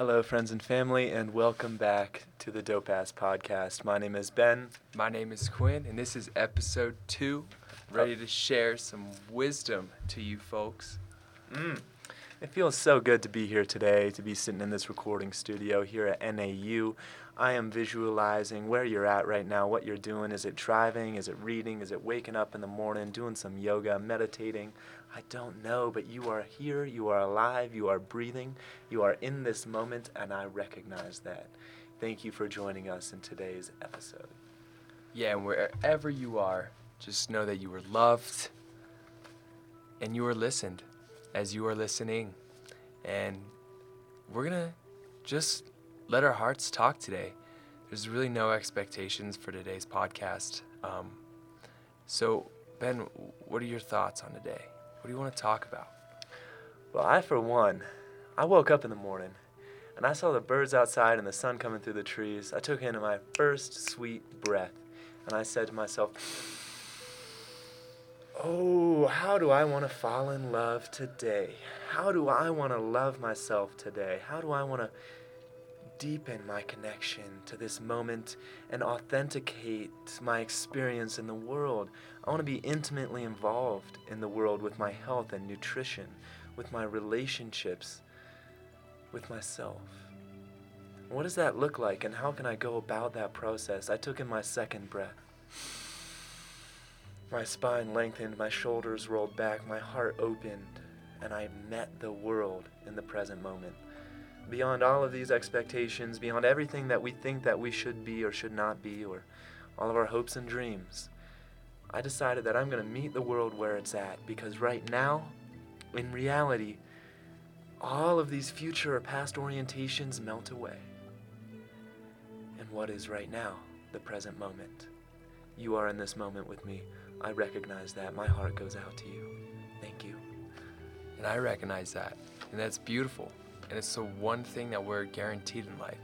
Hello, friends and family, and welcome back to the Dope Ass Podcast. My name is Ben. My name is Quinn, and this is episode two. Ready to share some wisdom to you folks. Mm. It feels so good to be here today, to be sitting in this recording studio here at NAU. I am visualizing where you're at right now, what you're doing. Is it driving? Is it reading? Is it waking up in the morning, doing some yoga, meditating? I don't know, but you are here, you are alive, you are breathing, you are in this moment, and I recognize that. Thank you for joining us in today's episode. Yeah, and wherever you are, just know that you were loved and you were listened as you are listening. And we're going to just let our hearts talk today. There's really no expectations for today's podcast. Um, so, Ben, what are your thoughts on today? What do you want to talk about? Well, I, for one, I woke up in the morning and I saw the birds outside and the sun coming through the trees. I took in my first sweet breath and I said to myself, Oh, how do I want to fall in love today? How do I want to love myself today? How do I want to deepen my connection to this moment and authenticate my experience in the world? I want to be intimately involved in the world with my health and nutrition, with my relationships, with myself. What does that look like, and how can I go about that process? I took in my second breath. My spine lengthened, my shoulders rolled back, my heart opened, and I met the world in the present moment. Beyond all of these expectations, beyond everything that we think that we should be or should not be, or all of our hopes and dreams, I decided that I'm going to meet the world where it's at because right now, in reality, all of these future or past orientations melt away. And what is right now, the present moment? You are in this moment with me. I recognize that. My heart goes out to you. Thank you. And I recognize that. And that's beautiful. And it's the one thing that we're guaranteed in life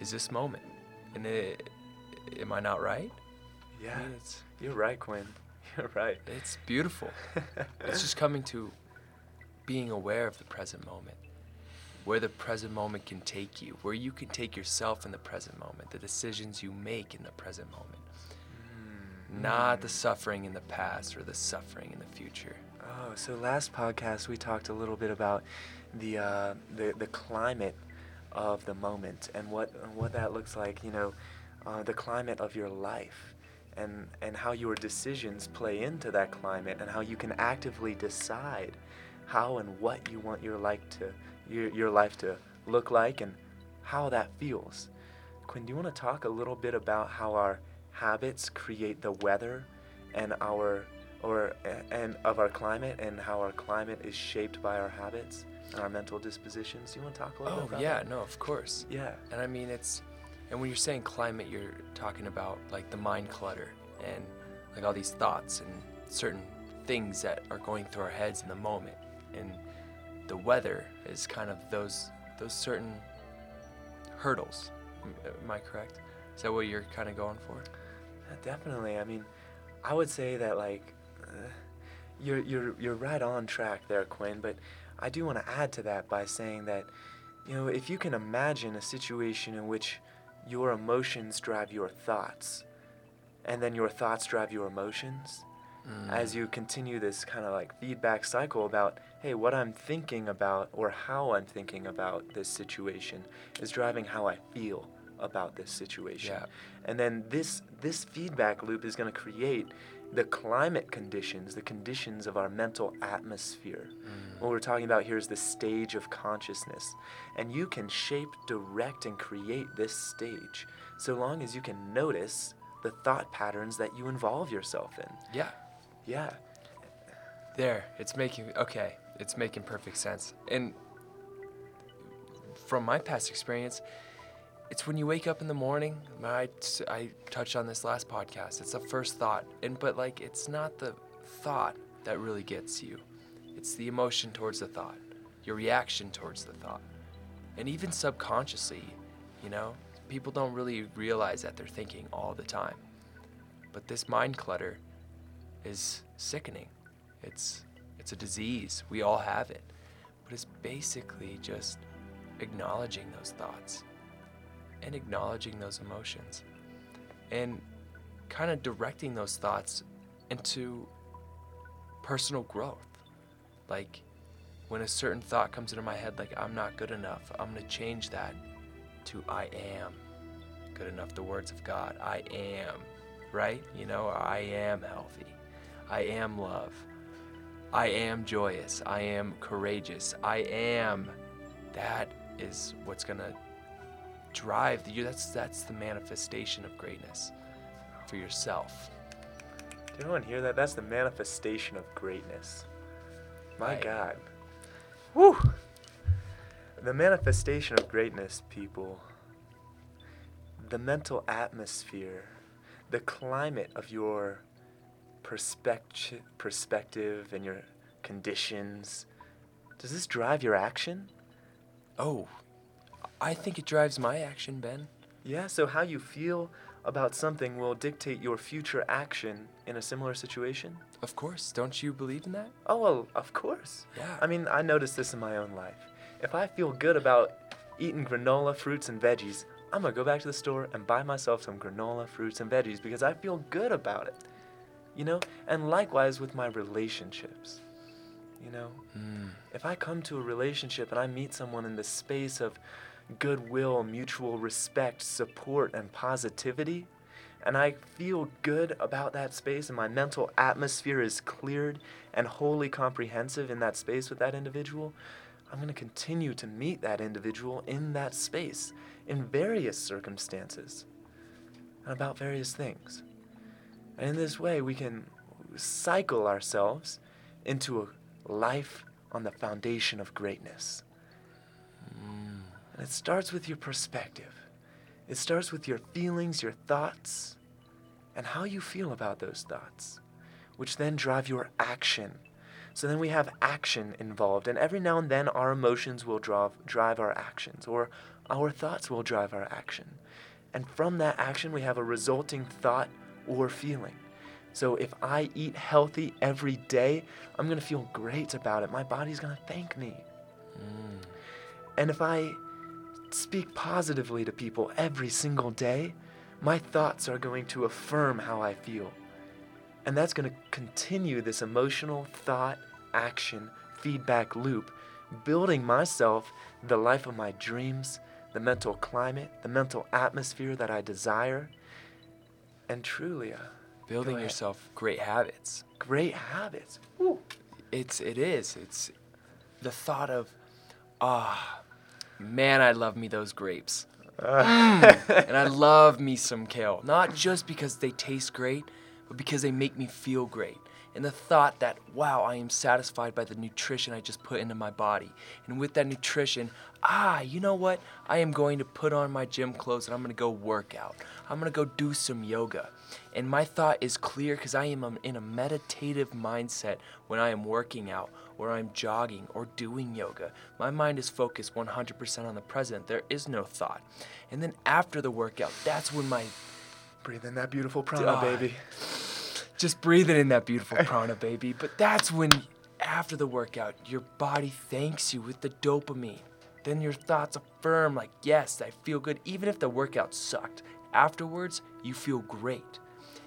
is this moment. And it, am I not right? Yeah. I mean, it's, you're right, Quinn. You're right. It's beautiful. it's just coming to being aware of the present moment. Where the present moment can take you, where you can take yourself in the present moment, the decisions you make in the present moment mm. not the suffering in the past or the suffering in the future. Oh, so last podcast we talked a little bit about the uh, the the climate of the moment and what what that looks like. You know, uh, the climate of your life, and and how your decisions play into that climate, and how you can actively decide how and what you want your life to your your life to look like, and how that feels. Quinn, do you want to talk a little bit about how our habits create the weather and our or uh, and of our climate and how our climate is shaped by our habits and our mental dispositions. Do you want to talk a little oh, bit about yeah, that? no, of course. Yeah. And I mean it's and when you're saying climate, you're talking about like the mind clutter and like all these thoughts and certain things that are going through our heads in the moment. And the weather is kind of those those certain hurdles. Am I correct? Is that what you're kind of going for? Uh, definitely. I mean, I would say that like uh, you're you're you're right on track there, Quinn. But I do want to add to that by saying that you know if you can imagine a situation in which your emotions drive your thoughts, and then your thoughts drive your emotions. Mm. As you continue this kind of like feedback cycle about, hey, what I'm thinking about or how I'm thinking about this situation is driving how I feel about this situation. Yeah. And then this this feedback loop is going to create the climate conditions, the conditions of our mental atmosphere. Mm. What we're talking about here is the stage of consciousness. And you can shape, direct, and create this stage so long as you can notice the thought patterns that you involve yourself in. Yeah. Yeah. There, it's making, okay, it's making perfect sense. And from my past experience, it's when you wake up in the morning. I, I touched on this last podcast. It's the first thought. And but like it's not the thought that really gets you. It's the emotion towards the thought, your reaction towards the thought. And even subconsciously, you know, people don't really realize that they're thinking all the time. But this mind clutter is sickening. It's it's a disease. We all have it. But it's basically just acknowledging those thoughts and acknowledging those emotions and kind of directing those thoughts into personal growth. Like when a certain thought comes into my head, like I'm not good enough, I'm going to change that to I am good enough. The words of God, I am, right? You know, I am healthy, I am love, I am joyous, I am courageous, I am. That is what's going to drive the, that's that's the manifestation of greatness for yourself. Did anyone hear that? That's the manifestation of greatness. My Right. God. Woo! The manifestation of greatness, people. The mental atmosphere, the climate of your perspective, perspective and your conditions. Does this drive your action? Oh, I think it drives my action, Ben. Yeah, so how you feel about something will dictate your future action in a similar situation? Of course. Don't you believe in that? Oh, well, of course. Yeah. I mean, I noticed this in my own life. If I feel good about eating granola, fruits, and veggies, I'm gonna go back to the store and buy myself some granola, fruits, and veggies because I feel good about it. You know? And likewise with my relationships. You know? Mm. If I come to a relationship and I meet someone in the space of goodwill, mutual respect, support, and positivity, and I feel good about that space and my mental atmosphere is cleared and wholly comprehensive in that space with that individual, I'm going to continue to meet that individual in that space in various circumstances and about various things. And in this way, we can cycle ourselves into a life on the foundation of greatness. And it starts with your perspective. It starts with your feelings, your thoughts, and how you feel about those thoughts, which then drive your action. So then we have action involved, and every now and then our emotions will drive, drive our actions, or our thoughts will drive our action. And from that action, we have a resulting thought or feeling. So if I eat healthy every day, I'm going to feel great about it. My body's going to thank me. Mm. And if I speak positively to people every single day, my thoughts are going to affirm how I feel. And that's going to continue this emotional thought, action, feedback loop, building myself the life of my dreams, the mental climate, the mental atmosphere that I desire. And truly, uh, Building yourself great habits. great habits. Woo. It's it is. It's the thought of ah man, I love me those grapes. Mm, and I love me some kale. Not just because they taste great, but because they make me feel great. And the thought that, wow, I am satisfied by the nutrition I just put into my body. And with that nutrition, ah, you know what? I am going to put on my gym clothes and I'm going to go work out. I'm going to go do some yoga. And my thought is clear because I am um, in a meditative mindset when I am working out or I'm jogging or doing yoga. My mind is focused 100% on the present. There is no thought. And then after the workout, that's when my Breathe in that beautiful prana, Ah. baby. Just breathing in that beautiful prana, baby. But that's when, after the workout, your body thanks you with the dopamine. Then your thoughts affirm, like, yes, I feel good, even if the workout sucked. Afterwards, you feel great.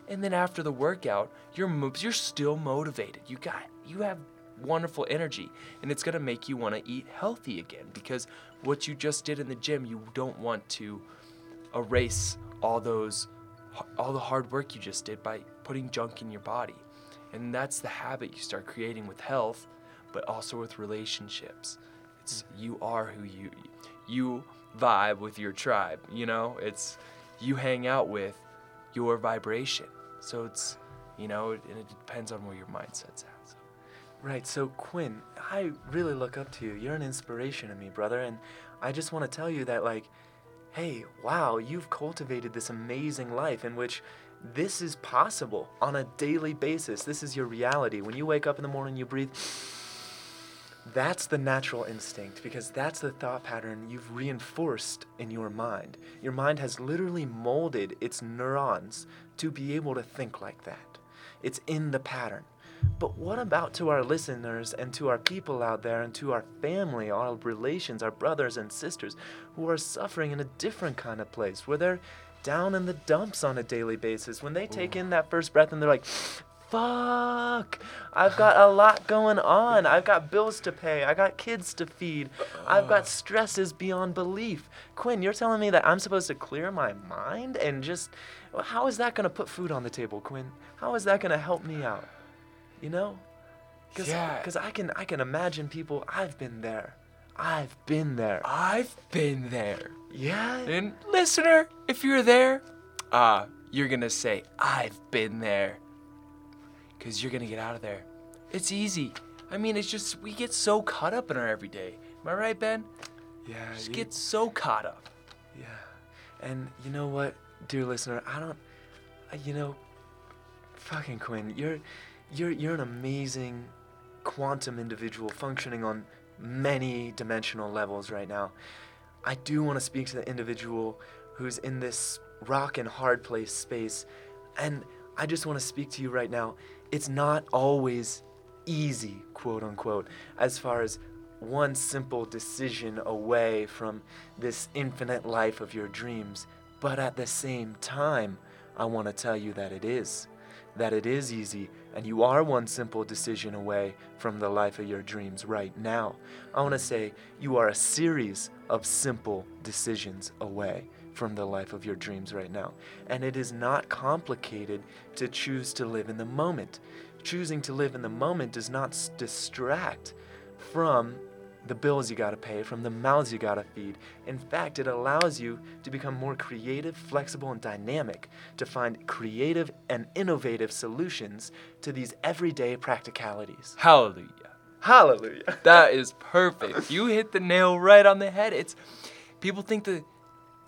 And then after the workout, you're you're still motivated. You got you have wonderful energy, and it's gonna make you want to eat healthy again because what you just did in the gym, you don't want to erase all those all the hard work you just did by putting junk in your body. And that's the habit you start creating with health, but also with relationships. It's mm-hmm. you are who you you vibe with your tribe, you know? It's you hang out with your vibration. So it's you know, and it depends on where your mindset's at. So. Right, so Quinn, I really look up to you. You're an inspiration to me, brother, and I just want to tell you that, like, hey, wow, you've cultivated this amazing life in which this is possible on a daily basis. This is your reality. When you wake up in the morning, you breathe. That's the natural instinct because that's the thought pattern you've reinforced in your mind. Your mind has literally molded its neurons to be able to think like that. It's in the pattern. But what about to our listeners and to our people out there and to our family, our relations, our brothers and sisters who are suffering in a different kind of place, where they're down in the dumps on a daily basis, when they take in that first breath and they're like, fuck, I've got a lot going on. I've got bills to pay. I got kids to feed. I've got uh-huh. stresses beyond belief. Quinn, you're telling me that I'm supposed to clear my mind and just, how is that going to put food on the table, Quinn? How is that going to help me out? You know? Cause, Yeah. Cause I can, I can imagine people. I've been there. I've been there. I've been there. Yeah. And listener, if you're there, uh, you're gonna say, I've been there. Cause you're gonna get out of there. It's easy. I mean, it's just we get so caught up in our everyday. Am I right, Ben? Yeah. Just you- get so caught up. Yeah. And you know what, dear listener, I don't you know fucking Quinn, you're you're you're an amazing quantum individual functioning on many dimensional levels right now. I do want to speak to the individual who's in this rock and hard place space and I just want to speak to you right now. It's not always easy, quote unquote, as far as one simple decision away from this infinite life of your dreams. But at the same time, I want to tell you that it is. That it is easy, and you are one simple decision away from the life of your dreams right now. I want to say you are a series of simple decisions away from the life of your dreams right now. And it is not complicated to choose to live in the moment. Choosing to live in the moment does not distract from the bills you gotta pay, from the mouths you gotta feed. In fact, it allows you to become more creative, flexible, and dynamic to find creative and innovative solutions to these everyday practicalities. Hallelujah. Hallelujah. That is perfect. You hit the nail right on the head. It's people think the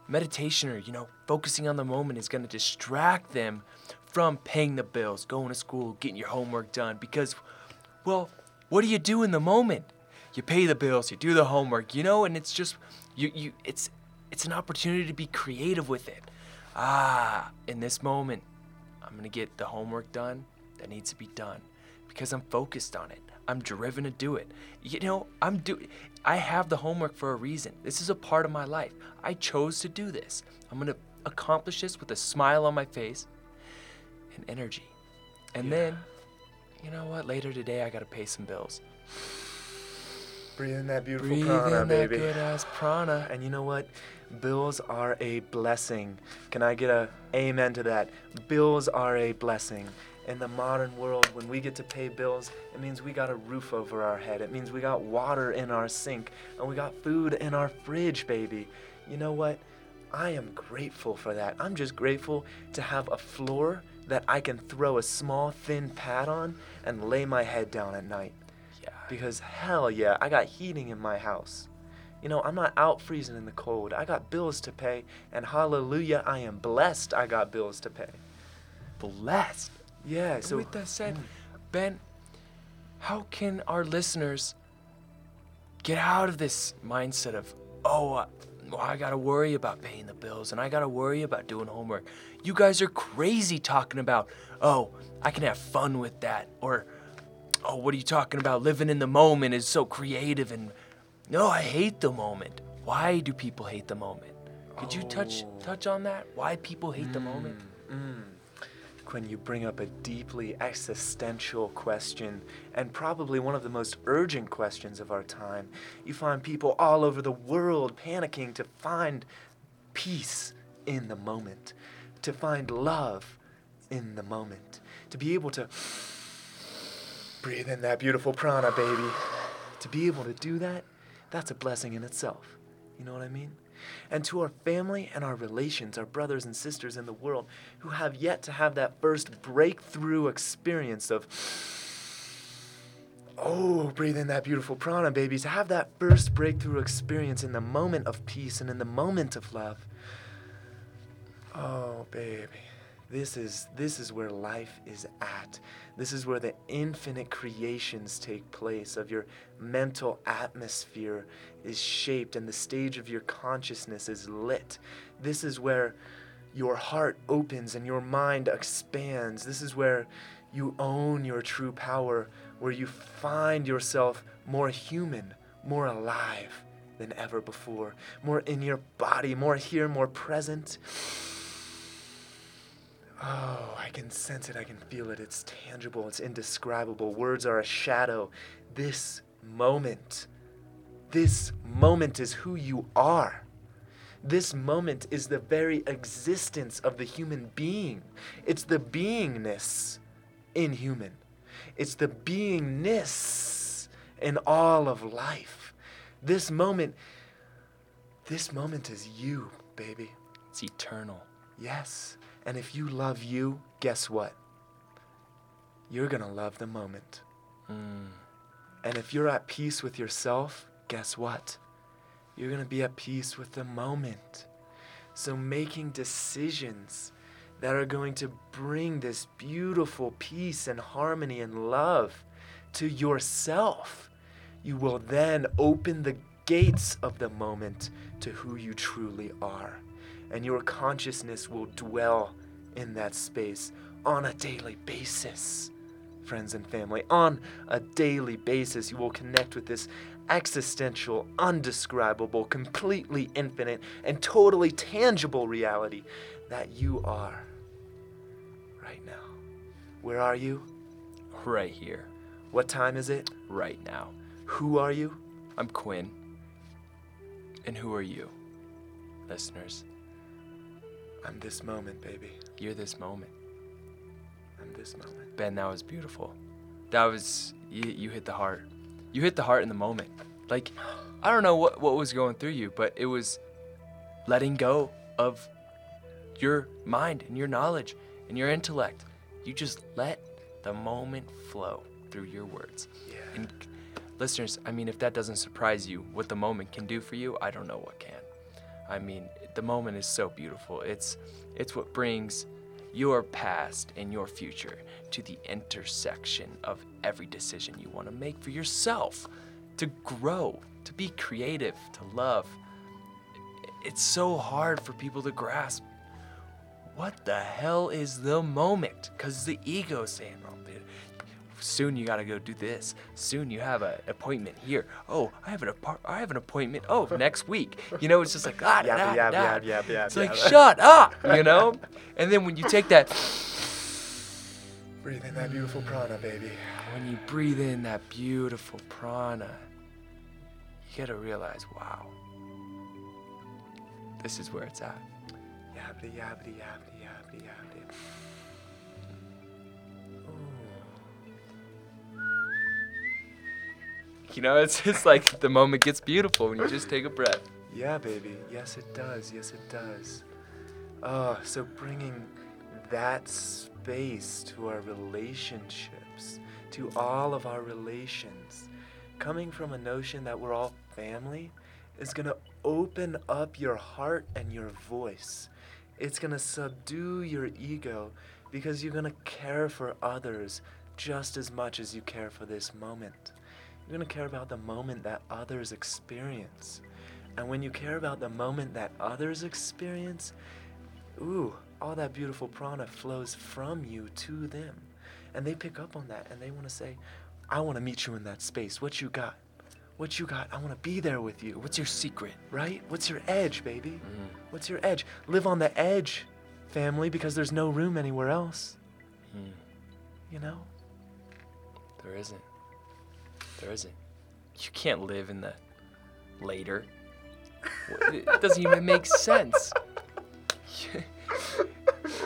meditation or you know focusing on the moment is to distract them from paying the bills, going to school, getting your homework done because well, what do you do in the moment? You pay the bills, you do the homework, you know, and it's just you you it's it's an opportunity to be creative with it. Ah, in this moment, I'm going to get the homework done that needs to be done because I'm focused on it. I'm driven to do it. You know, I'm do I have the homework for a reason. This is a part of my life. I chose to do this. I'm going to accomplish this with a smile on my face and energy. And then, you know what? Later today I got to pay some bills. Breathe in that beautiful Breathe prana, in baby. that good ass prana. And you know what? Bills are a blessing. Can I get a amen to that? Bills are a blessing. In the modern world, when we get to pay bills, it means we got a roof over our head. It means we got water in our sink and we got food in our fridge, baby. You know what? I am grateful for that. I'm just grateful to have a floor that I can throw a small thin pad on and lay my head down at night. Because hell yeah, I got heating in my house. You know, I'm not out freezing in the cold. I got bills to pay, and hallelujah, I am blessed I got bills to pay. Blessed. Yeah, So so with that said, Mm. Ben, how can our listeners get out of this mindset of, oh, uh, well, I gotta worry about paying the bills and I gotta worry about doing homework? You guys are crazy talking about, oh, I can have fun with that, or, oh, what are you talking about? Living in the moment is so creative and, no, I hate the moment. Why do people hate the moment? Could you touch touch on that? Why people hate the moment? Mm, mm. Quinn, you bring up a deeply existential question, and probably one of the most urgent questions of our time. You find people all over the world panicking to find peace in the moment, to find love in the moment, to be able to breathe in that beautiful prana, baby. To be able to do that, that's a blessing in itself. You know what I mean? And to our family and our relations, our brothers and sisters in the world who have yet to have that first breakthrough experience of, oh, breathe in that beautiful prana, baby. To have that first breakthrough experience in the moment of peace and in the moment of love. Oh, baby. This is this is where life is at. This is where the infinite creations take place of your mental atmosphere is shaped and the stage of your consciousness is lit. This is where your heart opens and your mind expands. This is where You own your true power where you find yourself more human, more alive than ever before, more in your body, more here, more present. Oh, I can sense it, I can feel it. It's tangible, it's indescribable. Words are a shadow. This moment, this moment is who you are. This moment is the very existence of the human being. It's the beingness in human. It's the beingness in all of life. This moment, this moment is you, baby. It's eternal. Yes. And if you love you, guess what? You're going to love the moment. Mm. And if you're at peace with yourself, guess what? You're going to be at peace with the moment. So, making decisions that are going to bring this beautiful peace and harmony and love to yourself, you will then open the gates of the moment to who you truly are. And your consciousness will dwell in that space on a daily basis friends and family. On a daily basis, you will connect with this existential, undescribable, completely infinite, and totally tangible reality that you are right now. Where are you? Right here, What time is it? right now. Who are you? I'm Quinn. And who are you, listeners? I'm this moment, baby. You're this moment. I'm this moment. Ben, that was beautiful. That was you, you hit the heart. You hit the heart in the moment. Like I don't know what what was going through you, but it was letting go of your mind and your knowledge and your intellect. You just let the moment flow through your words. Yeah. And listeners, I mean if that doesn't surprise you what the moment can do for you, I don't know what can. I mean, the moment is so beautiful. It's it's what brings your past and your future to the intersection of every decision you want to make for yourself to grow, to be creative, to love. It's so hard for people to grasp what the hell is the moment? Because the ego's saying, soon you gotta go do this. Soon you have an appointment here. Oh, I have an apart- I have an appointment. Oh, next week. You know, it's just like ah, da, Yabba, da, yab, da. yab, yab, yab, It's like shut up, you know. And then when you take that, Breathe in that beautiful prana, baby. when you breathe in that beautiful prana, you gotta realize, wow, this is where it's at. Yabbity, yabbity, yabbity, yabbity, yabbity. You know, it's just like the moment gets beautiful when you just take a breath. Yeah, baby. Yes, it does. Yes, it does. Oh, so bringing that space to our relationships, to all of our relations, coming from a notion that we're all family, is going to open up your heart and your voice. It's going to subdue your ego because you're going to care for others just as much as you care for this moment. You're going to care about the moment that others experience. And when you care about the moment that others experience, ooh, all that beautiful prana flows from you to them. And they pick up on that and they want to say, I want to meet you in that space. What you got? What you got? I want to be there with you. What's your secret? Right? What's your edge, baby? Mm. What's your edge? Live on the edge, family, because there's no room anywhere else. Mm. You know? There isn't. There isn't. You can't live in the later. It doesn't even make sense.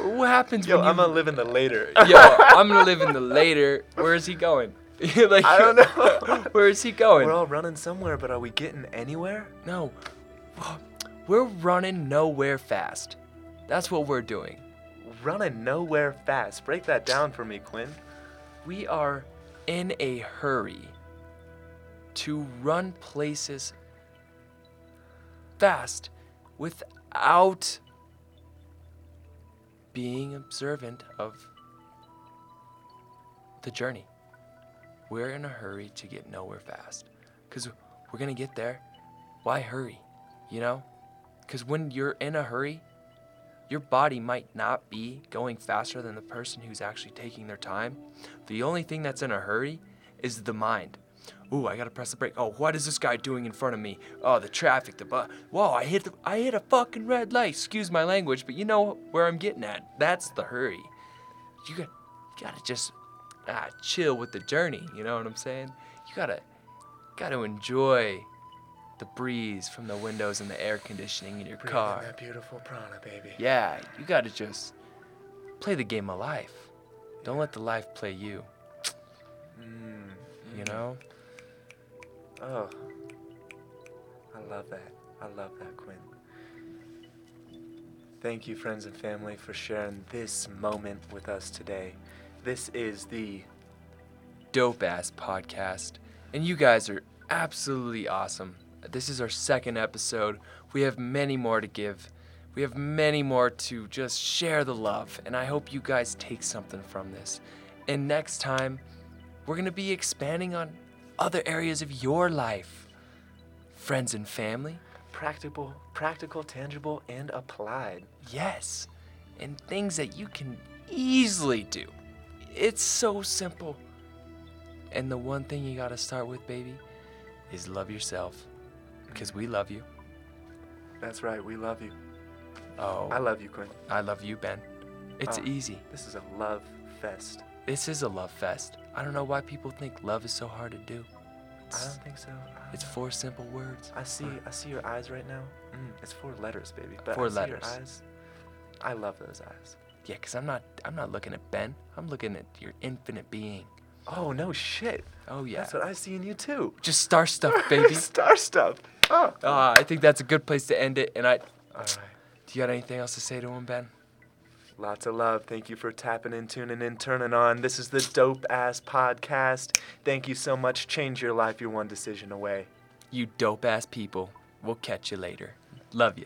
what happens Yo, when you... I'm gonna live in the later. Yo, I'm gonna live in the later. Where is he going? like, I don't know. Where is he going? We're all running somewhere, but are we getting anywhere? No. We're running nowhere fast. That's what we're doing. Running nowhere fast. Break that down for me, Quinn. We are in a hurry to run places fast without being observant of the journey. We're in a hurry to get nowhere fast because we're going to get there. Why hurry? You know? Because when you're in a hurry, Your body might not be going faster than the person who's actually taking their time. The only thing that's in a hurry is the mind. Ooh, I gotta press the brake. Oh, what is this guy doing in front of me? Oh, the traffic, the bus. Whoa, I hit the, I hit a fucking red light. Excuse my language, but you know where I'm getting at. That's the hurry. You got, you gotta just ah, chill with the journey. You know what I'm saying? You gotta, gotta enjoy the breeze from the windows and the air conditioning in your Breathe car. in that beautiful prana, baby. Yeah, you gotta just play the game of life. Don't let the life play you. Mm, You know? Oh, I love that. I love that, Quinn. Thank you, friends and family, for sharing this moment with us today. This is the Dope ass podcast. And you guys are absolutely awesome. This is our second episode. We have many more to give. We have many more to just share the love. And I hope you guys take something from this. And next time, we're going to be expanding on other areas of your life friends and family. practical, practical, tangible, and applied. Yes, and things that you can easily do. It's so simple. And the one thing you gotta start with, baby, is love yourself. Because we love you. That's right. We love you. Oh, I love you, Quinn. I love you, Ben. It's Oh. easy. This is a love fest. This is a love fest. I don't know why people think love is so hard to do. I don't think so. I it's don't four simple words. I see. I see your eyes right now. Mm, it's four letters, baby. But Four I see letters. Your eyes. I love those eyes. Yeah, because I'm not I'm not looking at Ben. I'm looking at your infinite being. Oh no, shit. Oh yeah. That's what I see in you too. Just star stuff, baby. Star stuff. Oh. Ah, I think that's a good place to end it. And I All right. do you got anything else to say to him, Ben? Lots of love. Thank you for tapping in, tuning in, turning on. This is the Dope Ass Podcast. Thank you so much. Change your life. You're one decision away. You dope ass people. We'll catch you later. Love you.